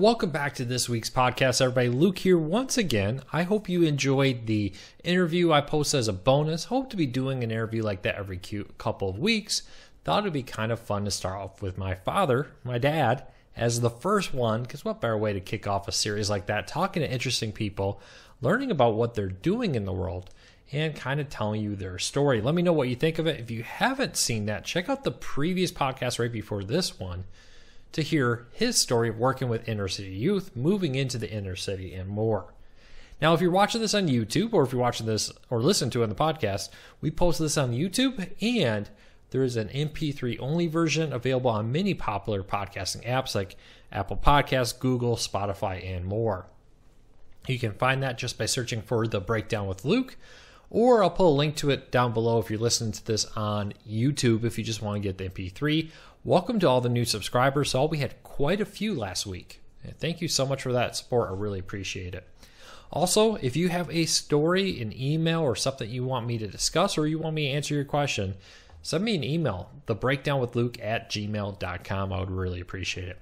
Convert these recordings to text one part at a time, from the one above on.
Welcome back to this week's podcast, everybody. Luke here once again. I hope you enjoyed the interview I posted as a bonus. Hope to be doing an interview like that every couple of weeks. Thought it'd be kind of fun to start off with my father, my dad, as the first one, because what better way to kick off a series like that? Talking to interesting people, learning about what they're doing in the world, and kind of telling you their story. Let me know what you think of it. If you haven't seen that, check out the previous podcast right before this one to hear his story of working with inner city youth, moving into the inner city, and more. Now, if you're watching this on YouTube or if you're watching this or listen to it on the podcast, we post this on YouTube and there is an MP3 only version available on many popular podcasting apps like Apple Podcasts, Google, Spotify, and more. You can find that just by searching for The Breakdown with Luke, or I'll put a link to it down below if you're listening to this on YouTube if you just want to get the MP3, Welcome to all the new subscribers. So we had quite a few last week. Thank you so much for that support. I really appreciate it. Also, if you have a story, an email, or something you want me to discuss, or you want me to answer your question, send me an email, thebreakdownwithluke at gmail.com. I would really appreciate it.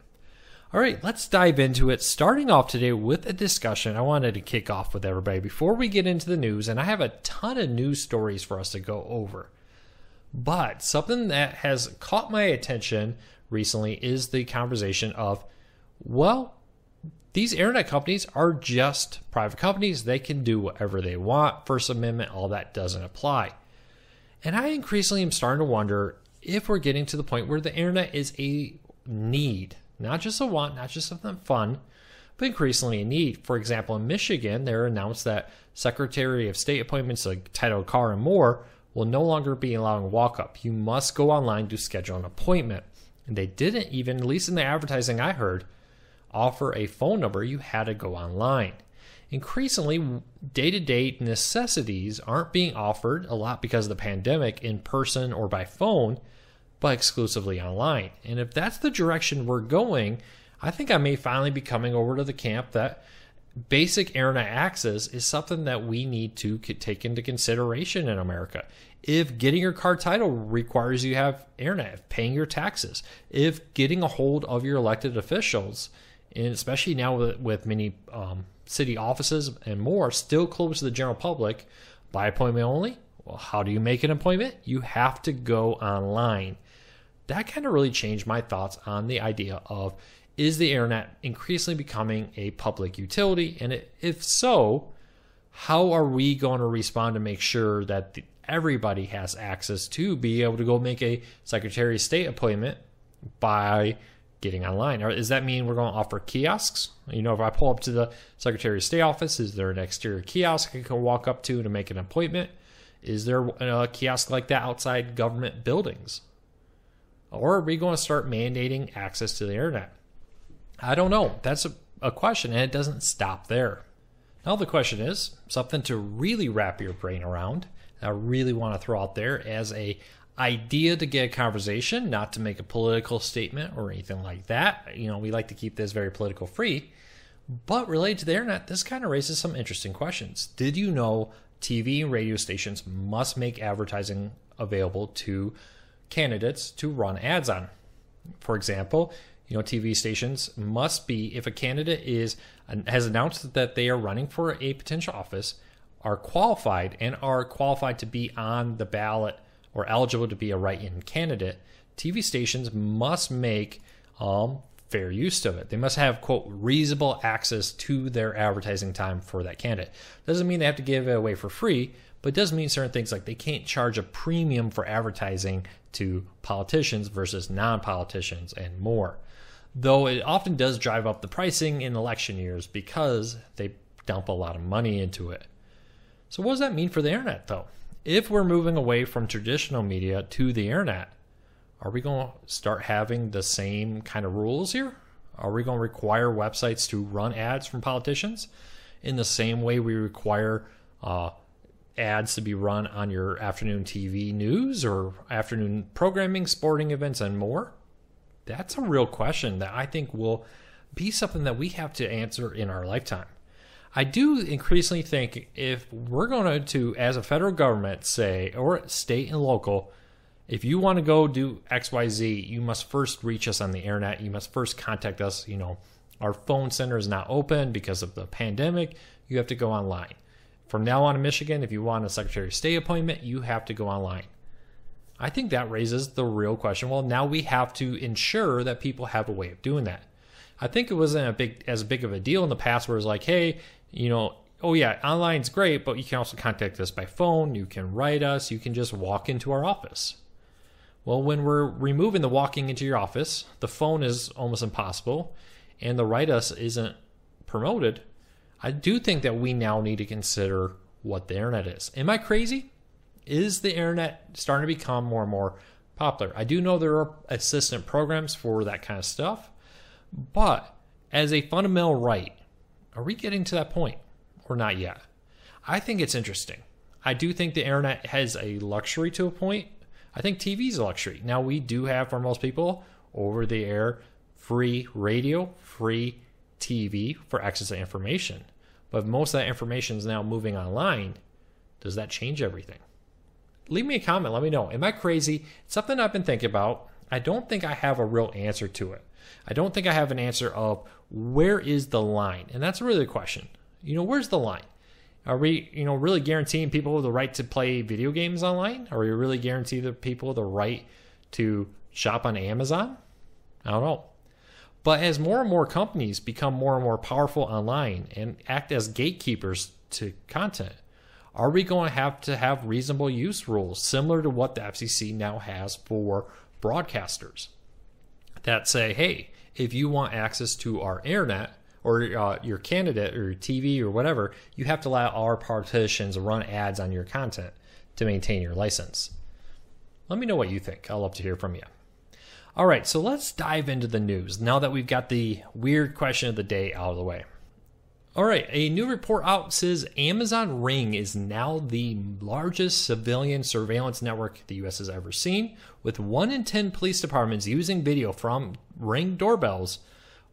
All right, let's dive into it. Starting off today with a discussion I wanted to kick off with everybody before we get into the news, and I have a ton of news stories for us to go over. But something that has caught my attention recently is the conversation of, well, these internet companies are just private companies. They can do whatever they want. First Amendment, all that doesn't apply. And I increasingly am starting to wonder if we're getting to the point where the internet is a need, not just a want, not just something fun, but increasingly a need. For example, in Michigan, they announced that Secretary of State appointments like Title Carr and more will no longer be allowing walk up. You must go online to schedule an appointment. And they didn't even, at least in the advertising I heard, offer a phone number. You had to go online. Increasingly, day to day necessities aren't being offered a lot because of the pandemic in person or by phone, but exclusively online. And if that's the direction we're going, I think I may finally be coming over to the camp that basic internet access is something that we need to take into consideration in America. If getting your car title requires you have internet, if paying your taxes, if getting a hold of your elected officials, and especially now with, with many um, city offices and more still closed to the general public by appointment only, well, how do you make an appointment? You have to go online. That kind of really changed my thoughts on the idea of is the internet increasingly becoming a public utility? And if so, how are we going to respond to make sure that the, everybody has access to be able to go make a Secretary of State appointment by getting online? Or does that mean we're going to offer kiosks? You know, if I pull up to the Secretary of State office, is there an exterior kiosk I can walk up to to make an appointment? Is there a kiosk like that outside government buildings? Or are we going to start mandating access to the internet? I don't know. That's a, a question, and it doesn't stop there. Now, the question is something to really wrap your brain around. I really want to throw out there as a idea to get a conversation, not to make a political statement or anything like that. You know, we like to keep this very political free. But related to the internet, this kind of raises some interesting questions. Did you know TV and radio stations must make advertising available to candidates to run ads on? For example, you know TV stations must be if a candidate is has announced that they are running for a potential office are qualified and are qualified to be on the ballot or eligible to be a write-in candidate TV stations must make um, fair use of it. They must have quote reasonable access to their advertising time for that candidate. Doesn't mean they have to give it away for free, but it does mean certain things like they can't charge a premium for advertising to politicians versus non-politicians and more though it often does drive up the pricing in election years because they dump a lot of money into it. So, what does that mean for the internet, though? If we're moving away from traditional media to the internet, are we going to start having the same kind of rules here? Are we going to require websites to run ads from politicians in the same way we require uh, ads to be run on your afternoon TV news or afternoon programming, sporting events, and more? That's a real question that I think will be something that we have to answer in our lifetime. I do increasingly think if we're going to, as a federal government, say, or state and local, if you want to go do XYZ, you must first reach us on the internet. You must first contact us, you know, Our phone center is not open because of the pandemic. You have to go online. From now on in Michigan, if you want a Secretary of State appointment, you have to go online. I think that raises the real question. Well, now we have to ensure that people have a way of doing that. I think it wasn't a big as big of a deal in the past where it's like, hey, you know, oh yeah, online's great, but you can also contact us by phone, you can write us, you can just walk into our office. Well, when we're removing the walking into your office, the phone is almost impossible and the write us isn't promoted. I do think that we now need to consider what the internet is. Am I crazy? Is the internet starting to become more and more popular? I do know there are assistant programs for that kind of stuff, but as a fundamental right, are we getting to that point or not yet? I think it's interesting. I do think the internet has a luxury to a point. I think TV is a luxury. Now, we do have, for most people, over the air free radio, free TV for access to information. But most of that information is now moving online. Does that change everything? Leave me a comment. Let me know. Am I crazy? It's something I've been thinking about. I don't think I have a real answer to it. I don't think I have an answer of where is the line? And that's really the question. You know, where's the line? Are we, you know, really guaranteeing people the right to play video games online? Are we really guaranteeing the people the right to shop on Amazon? I don't know. But as more and more companies become more and more powerful online and act as gatekeepers to content, are we going to have to have reasonable use rules similar to what the FCC now has for broadcasters that say, hey, if you want access to our internet or uh, your candidate or your TV or whatever, you have to allow our partitions run ads on your content to maintain your license. Let me know what you think. I'll love to hear from you. All right, so let's dive into the news now that we've got the weird question of the day out of the way. All right, a new report out says Amazon Ring is now the largest civilian surveillance network the US has ever seen, with 1 in 10 police departments using video from Ring doorbells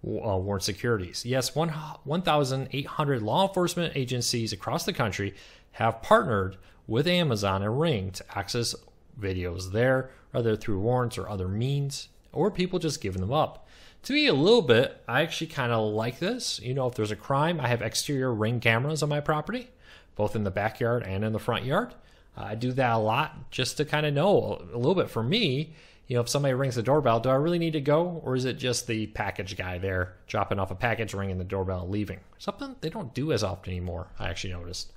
uh, warrant securities. Yes, 1,800 law enforcement agencies across the country have partnered with Amazon and Ring to access videos there, whether through warrants or other means, or people just giving them up. To me a little bit i actually kind of like this. You know if there's a crime i have exterior ring cameras on my property both in the backyard and in the front yard. I do that a lot just to kind of know a little bit. For me you know if somebody rings the doorbell do i really need to go or is it just the package guy there dropping off a package ringing the doorbell and leaving? Something they don't do as often anymore i actually noticed.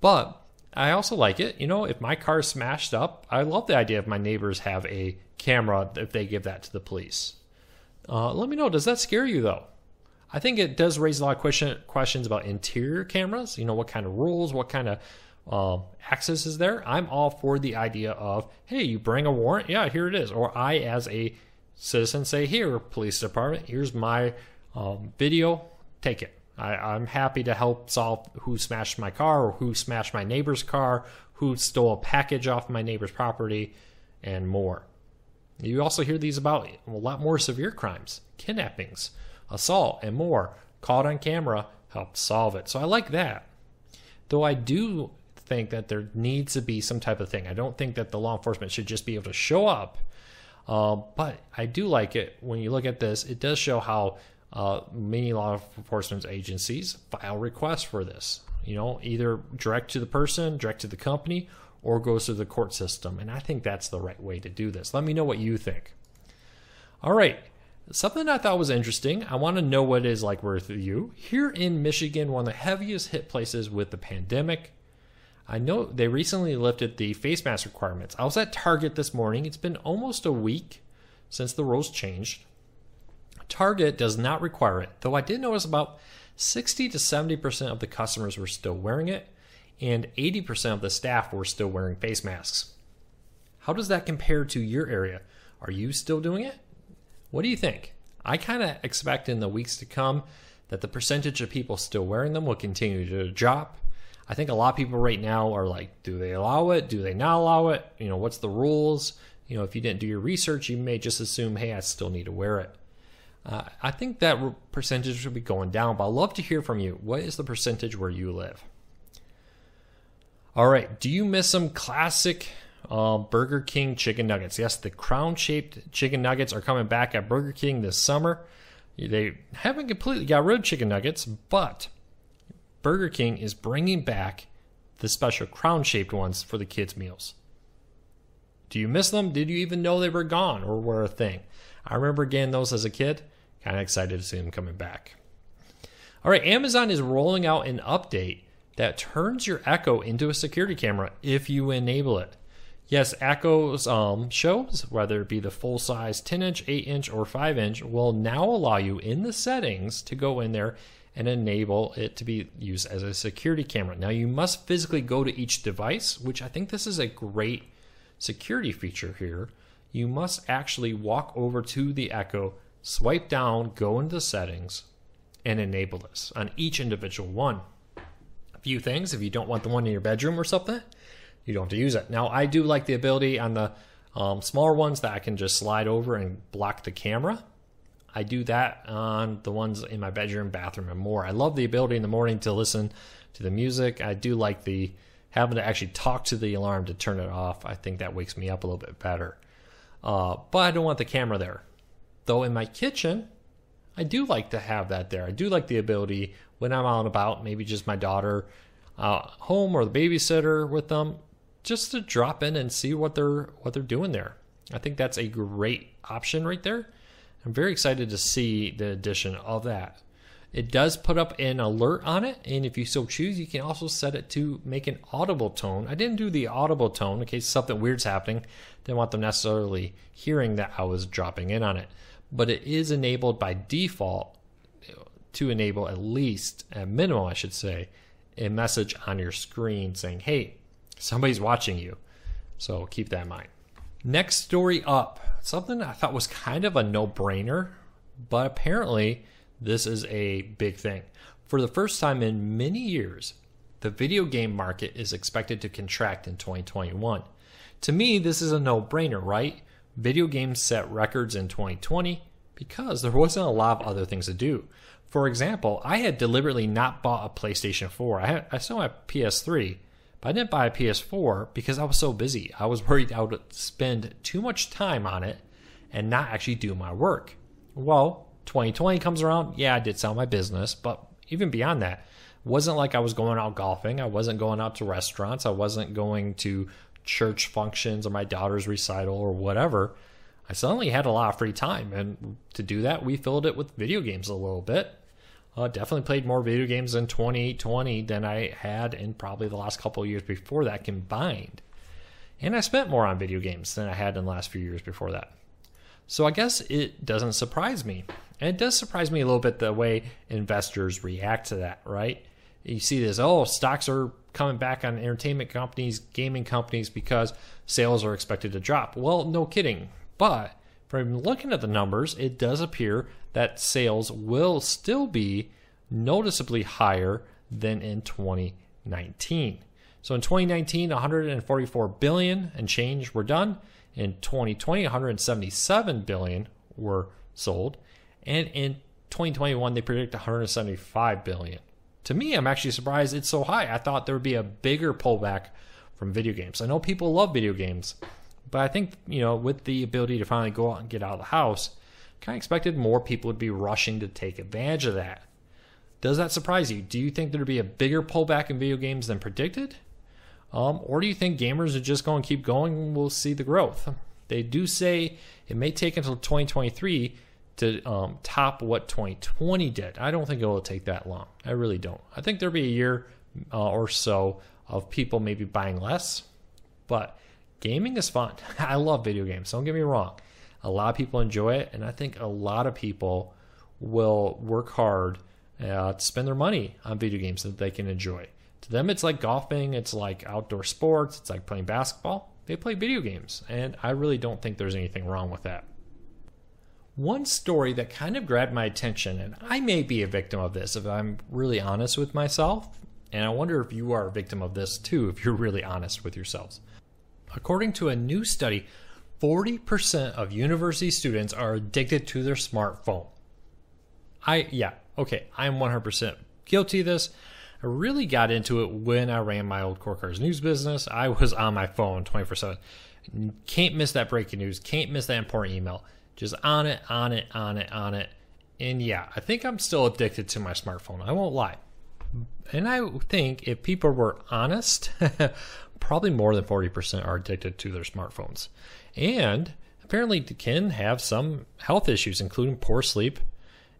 But i also like it you know if my car's smashed up i love the idea if my neighbors have a camera if they give that to the police uh, let me know. Does that scare you though? I think it does raise a lot of question, questions about interior cameras. You know, what kind of rules, what kind of uh, access is there? I'm all for the idea of, hey, you bring a warrant, yeah, here it is. Or I, as a citizen, say, here, police department, here's my um, video, take it. I, am happy to help solve who smashed my car or who smashed my neighbor's car, who stole a package off my neighbor's property, and more. You also hear these about a lot more severe crimes, kidnappings, assault, and more. Caught on camera helps solve it. So I like that. Though I do think that there needs to be some type of thing. I don't think that the law enforcement should just be able to show up. Uh, but I do like it when you look at this. It does show how uh, many law enforcement agencies file requests for this. You know, either direct to the person, direct to the company, or goes through the court system. And I think that's the right way to do this. Let me know what you think. All right. Something I thought was interesting. I want to know what it is like with you. Here in Michigan, one of the heaviest hit places with the pandemic. I know they recently lifted the face mask requirements. I was at Target this morning. It's been almost a week since the rules changed. Target does not require it, though I did notice about 60 to 70% of the customers were still wearing it and 80% of the staff were still wearing face masks. How does that compare to your area? Are you still doing it? What do you think? I kind of expect in the weeks to come that the percentage of people still wearing them will continue to drop. I think a lot of people right now are like, do they allow it? Do they not allow it? You know, what's the rules? You know, if you didn't do your research, you may just assume, hey, I still need to wear it. Uh, I think that percentage should be going down, but I'd love to hear from you. What is the percentage where you live? All right. Do you miss some classic uh, Burger King chicken nuggets? Yes, the crown shaped chicken nuggets are coming back at Burger King this summer. They haven't completely got rid of chicken nuggets, but Burger King is bringing back the special crown shaped ones for the kids' meals. Do you miss them? Did you even know they were gone or were a thing? I remember getting those as a kid. Kind of excited to see them coming back. All right, Amazon is rolling out an update that turns your Echo into a security camera if you enable it. Yes, Echo's um, shows, whether it be the full size 10 inch, 8 inch, or 5 inch, will now allow you in the settings to go in there and enable it to be used as a security camera. Now, you must physically go to each device, which I think this is a great security feature here. You must actually walk over to the Echo, swipe down, go into the settings, and enable this on each individual one. A few things if you don't want the one in your bedroom or something you don't have to use it. Now, I do like the ability on the um, smaller ones that I can just slide over and block the camera. I do that on the ones in my bedroom, bathroom, and more. I love the ability in the morning to listen to the music. I do like the having to actually talk to the alarm to turn it off. I think that wakes me up a little bit better. Uh, but I don't want the camera there. Though in my kitchen, I do like to have that there. I do like the ability when I'm out and about, maybe just my daughter uh, home or the babysitter with them, just to drop in and see what they're what they're doing there. I think that's a great option right there. I'm very excited to see the addition of that. It does put up an alert on it, and if you so choose, you can also set it to make an audible tone. I didn't do the audible tone in case something weird's happening. Didn't want them necessarily hearing that I was dropping in on it. But it is enabled by default to enable at least, at minimum, I should say, a message on your screen saying, hey, Somebody's watching you. So keep that in mind. Next story up. Something I thought was kind of a no brainer, but apparently this is a big thing. For the first time in many years, the video game market is expected to contract in 2021. To me, this is a no brainer, right? Video games set records in 2020 because there wasn't a lot of other things to do. For example, I had deliberately not bought a PlayStation 4. I, had, I still have PS3, but I didn't buy a PS4 because I was so busy. I was worried I would spend too much time on it and not actually do my work. Well, 2020 comes around. Yeah, I did sell my business, but even beyond that, wasn't like I was going out golfing. I wasn't going out to restaurants. I wasn't going to church functions or my daughter's recital or whatever. I suddenly had a lot of free time. And to do that, we filled it with video games a little bit. Uh, definitely played more video games in 2020 than I had in probably the last couple of years before that combined. And I spent more on video games than I had in the last few years before that. So I guess it doesn't surprise me. And it does surprise me a little bit the way investors react to that, right? You see this, oh, stocks are coming back on entertainment companies, gaming companies because sales are expected to drop. Well, no kidding. But from looking at the numbers, it does appear that sales will still be noticeably higher than in 2019. So in 2019, 144 billion and change were done. In 2020, 177 billion were sold, and in 2021 they predict 175 billion. To me, I'm actually surprised it's so high. I thought there would be a bigger pullback from video games. I know people love video games, but I think, you know, with the ability to finally go out and get out of the house, kind of expected more people would be rushing to take advantage of that. Does that surprise you? Do you think there'd be a bigger pullback in video games than predicted? Um, or do you think gamers are just going to keep going and we'll see the growth? They do say it may take until 2023 to um, top what 2020 did. I don't think it will take that long. I really don't. I think there'll be a year uh, or so of people maybe buying less, but gaming is fun. I love video games. Don't get me wrong. A lot of people enjoy it, and I think a lot of people will work hard uh, to spend their money on video games that they can enjoy. To them, it's like golfing, it's like outdoor sports, it's like playing basketball. They play video games, and I really don't think there's anything wrong with that. One story that kind of grabbed my attention, and I may be a victim of this if I'm really honest with myself, and I wonder if you are a victim of this too, if you're really honest with yourselves. According to a new study, 40% of university students are addicted to their smartphone. I, yeah, okay, I'm 100% guilty of this. I really got into it when I ran my old Core Cars news business. I was on my phone 24 7. Can't miss that breaking news, can't miss that important email. Just on it, on it, on it, on it. And yeah, I think I'm still addicted to my smartphone. I won't lie. And I think if people were honest, probably more than 40% are addicted to their smartphones. And apparently can have some health issues, including poor sleep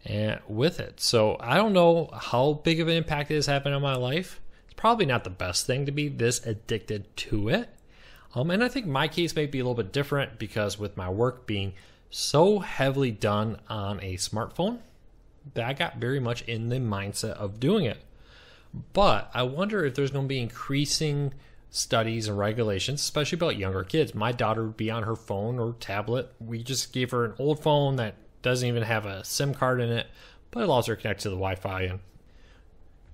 and with it. So I don't know how big of an impact it has having on my life. It's probably not the best thing to be this addicted to it. Um, and I think my case may be a little bit different because with my work being so heavily done on a smartphone, that I got very much in the mindset of doing it. But I wonder if there's going to be increasing studies and regulations, especially about younger kids. My daughter would be on her phone or tablet. We just gave her an old phone that doesn't even have a SIM card in it, but it allows her to connect to the Wi-Fi. And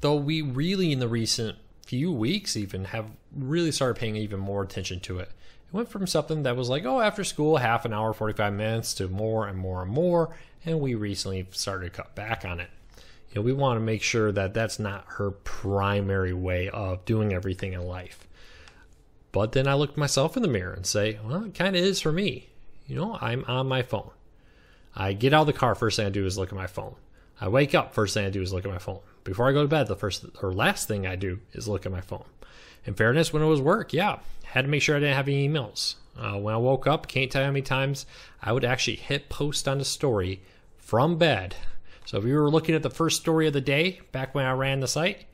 though we really, in the recent few weeks, even have really started paying even more attention to it. Went from something that was like, oh, after school, half an hour, 45 minutes, to more and more and more. And we recently started to cut back on it. You know, we want to make sure that that's not her primary way of doing everything in life. But then I look at myself in the mirror and say, well, it kind of is for me. You know, I'm on my phone. I get out of the car, first thing I do is look at my phone. I wake up, first thing I do is look at my phone. Before I go to bed, the first or last thing I do is look at my phone. In fairness, when it was work, yeah, had to make sure I didn't have any emails. Uh, when I woke up, can't tell you how many times I would actually hit post on the story from bed. So if you were looking at the first story of the day back when I ran the site,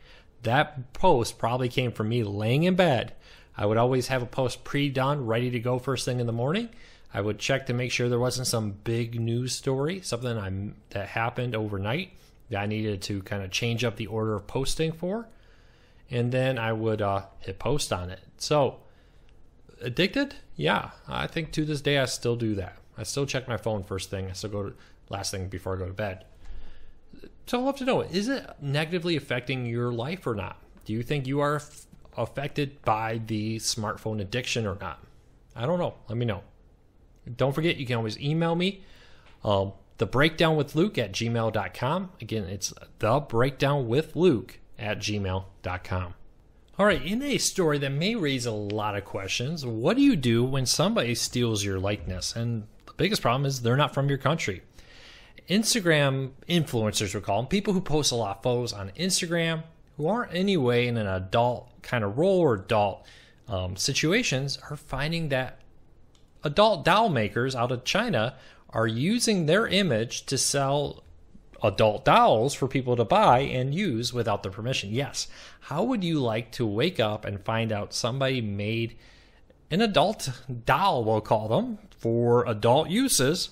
that post probably came from me laying in bed. I would always have a post pre done, ready to go first thing in the morning. I would check to make sure there wasn't some big news story, something I, that happened overnight that I needed to kind of change up the order of posting for. And then I would uh, hit post on it. So, addicted? Yeah, I think to this day I still do that. I still check my phone first thing. I still go to last thing before I go to bed. So I'd love to know: is it negatively affecting your life or not? Do you think you are f- affected by the smartphone addiction or not? I don't know. Let me know. Don't forget, you can always email me. Um, the breakdown with Luke at gmail.com. Again, it's the breakdown with Luke at gmail.com. All right, in a story that may raise a lot of questions, what do you do when somebody steals your likeness? And the biggest problem is they're not from your country. Instagram influencers, we call them, people who post a lot of photos on Instagram who aren't anyway in an adult kind of role or adult um, situations, are finding that adult doll makers out of China are using their image to sell adult dolls for people to buy and use without their permission. Yes. How would you like to wake up and find out somebody made an adult doll, we'll call them, for adult uses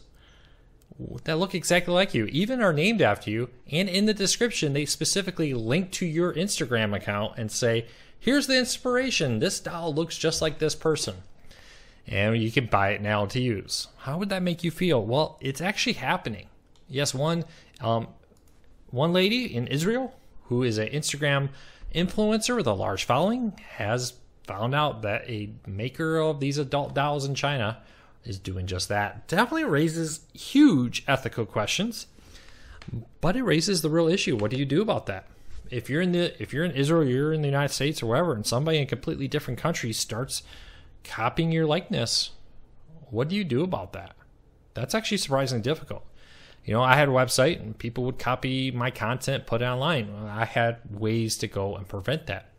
that look exactly like you, even are named after you, and in the description they specifically link to your Instagram account and say, here's the inspiration. This doll looks just like this person and you can buy it now to use. How would that make you feel? Well, it's actually happening. Yes, one um, one lady in Israel who is an Instagram influencer with a large following has found out that a maker of these adult dolls in China is doing just that. Definitely raises huge ethical questions, but it raises the real issue. What do you do about that? If you're in the if you're in Israel, you're in the United States or wherever, and somebody in a completely different country starts copying your likeness. What do you do about that? That's actually surprisingly difficult. You know, I had a website and people would copy my content, put it online. I had ways to go and prevent that.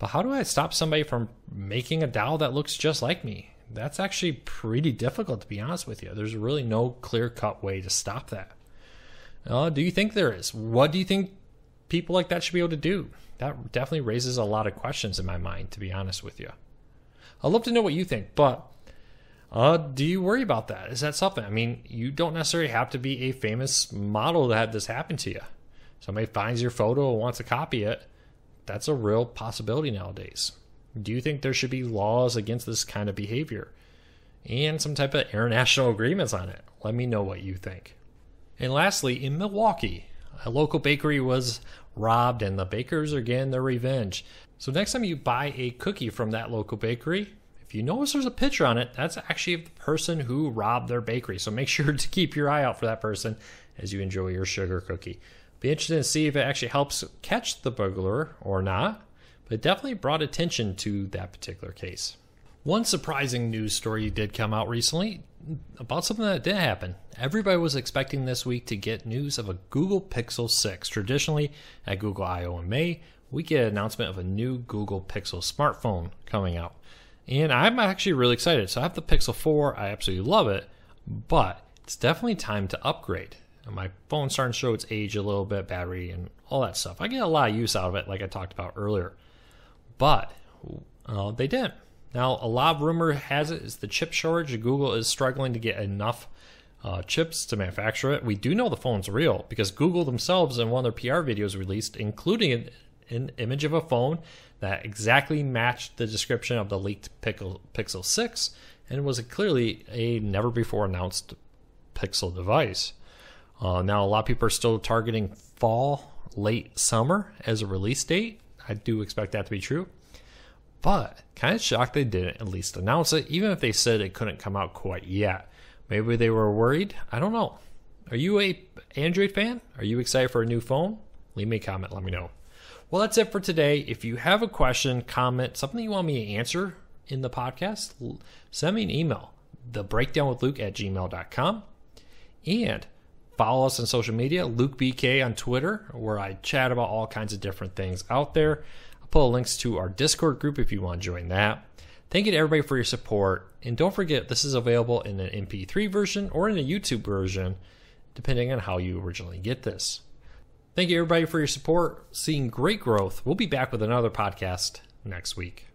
But how do I stop somebody from making a doll that looks just like me? That's actually pretty difficult, to be honest with you. There's really no clear cut way to stop that. Uh, do you think there is? What do you think people like that should be able to do? That definitely raises a lot of questions in my mind, to be honest with you. I'd love to know what you think, but uh, do you worry about that? Is that something? I mean, you don't necessarily have to be a famous model to have this happen to you. Somebody finds your photo and wants to copy it. That's a real possibility nowadays. Do you think there should be laws against this kind of behavior and some type of international agreements on it? Let me know what you think. And lastly, in Milwaukee, a local bakery was robbed and the bakers are getting their revenge. So next time you buy a cookie from that local bakery, if you notice there's a picture on it, that's actually the person who robbed their bakery. So make sure to keep your eye out for that person as you enjoy your sugar cookie. Be interested to see if it actually helps catch the burglar or not, but it definitely brought attention to that particular case. One surprising news story did come out recently about something that did happen. Everybody was expecting this week to get news of a Google Pixel 6. Traditionally, at Google I/O in May, we get an announcement of a new Google Pixel smartphone coming out. And I'm actually really excited. So I have the Pixel 4, I absolutely love it, but it's definitely time to upgrade. My phone's starting to show its age a little bit, battery, and all that stuff. I get a lot of use out of it, like I talked about earlier. But uh, they didn't. Now, a lot of rumor has it is the chip shortage. Google is struggling to get enough uh, chips to manufacture it. We do know the phone's real because Google themselves, in one of their PR videos released, including an, image of a phone that exactly matched the description of the leaked Pixel, Pixel 6 and was clearly a never before announced Pixel device. Uh, now, a lot of people are still targeting fall, late summer as a release date. I do expect that to be true. But kind of shocked they didn't at least announce it, even if they said it couldn't come out quite yet. Maybe they were worried. I don't know. Are you a Android fan? Are you excited for a new phone? Leave me a comment. Let me know. Well, that's it for today. If you have a question, comment, something you want me to answer in the podcast, send me an email, thebreakdownwithluke at gmail.com. And follow us on social media, LukeBK on Twitter, where I chat about all kinds of different things out there. I'll put links to our Discord group if you want to join that. Thank you to everybody for your support. And don't forget, this is available in an MP3 version or in a YouTube version, depending on how you originally get this. Thank you, everybody, for your support. Seeing great growth. We'll be back with another podcast next week.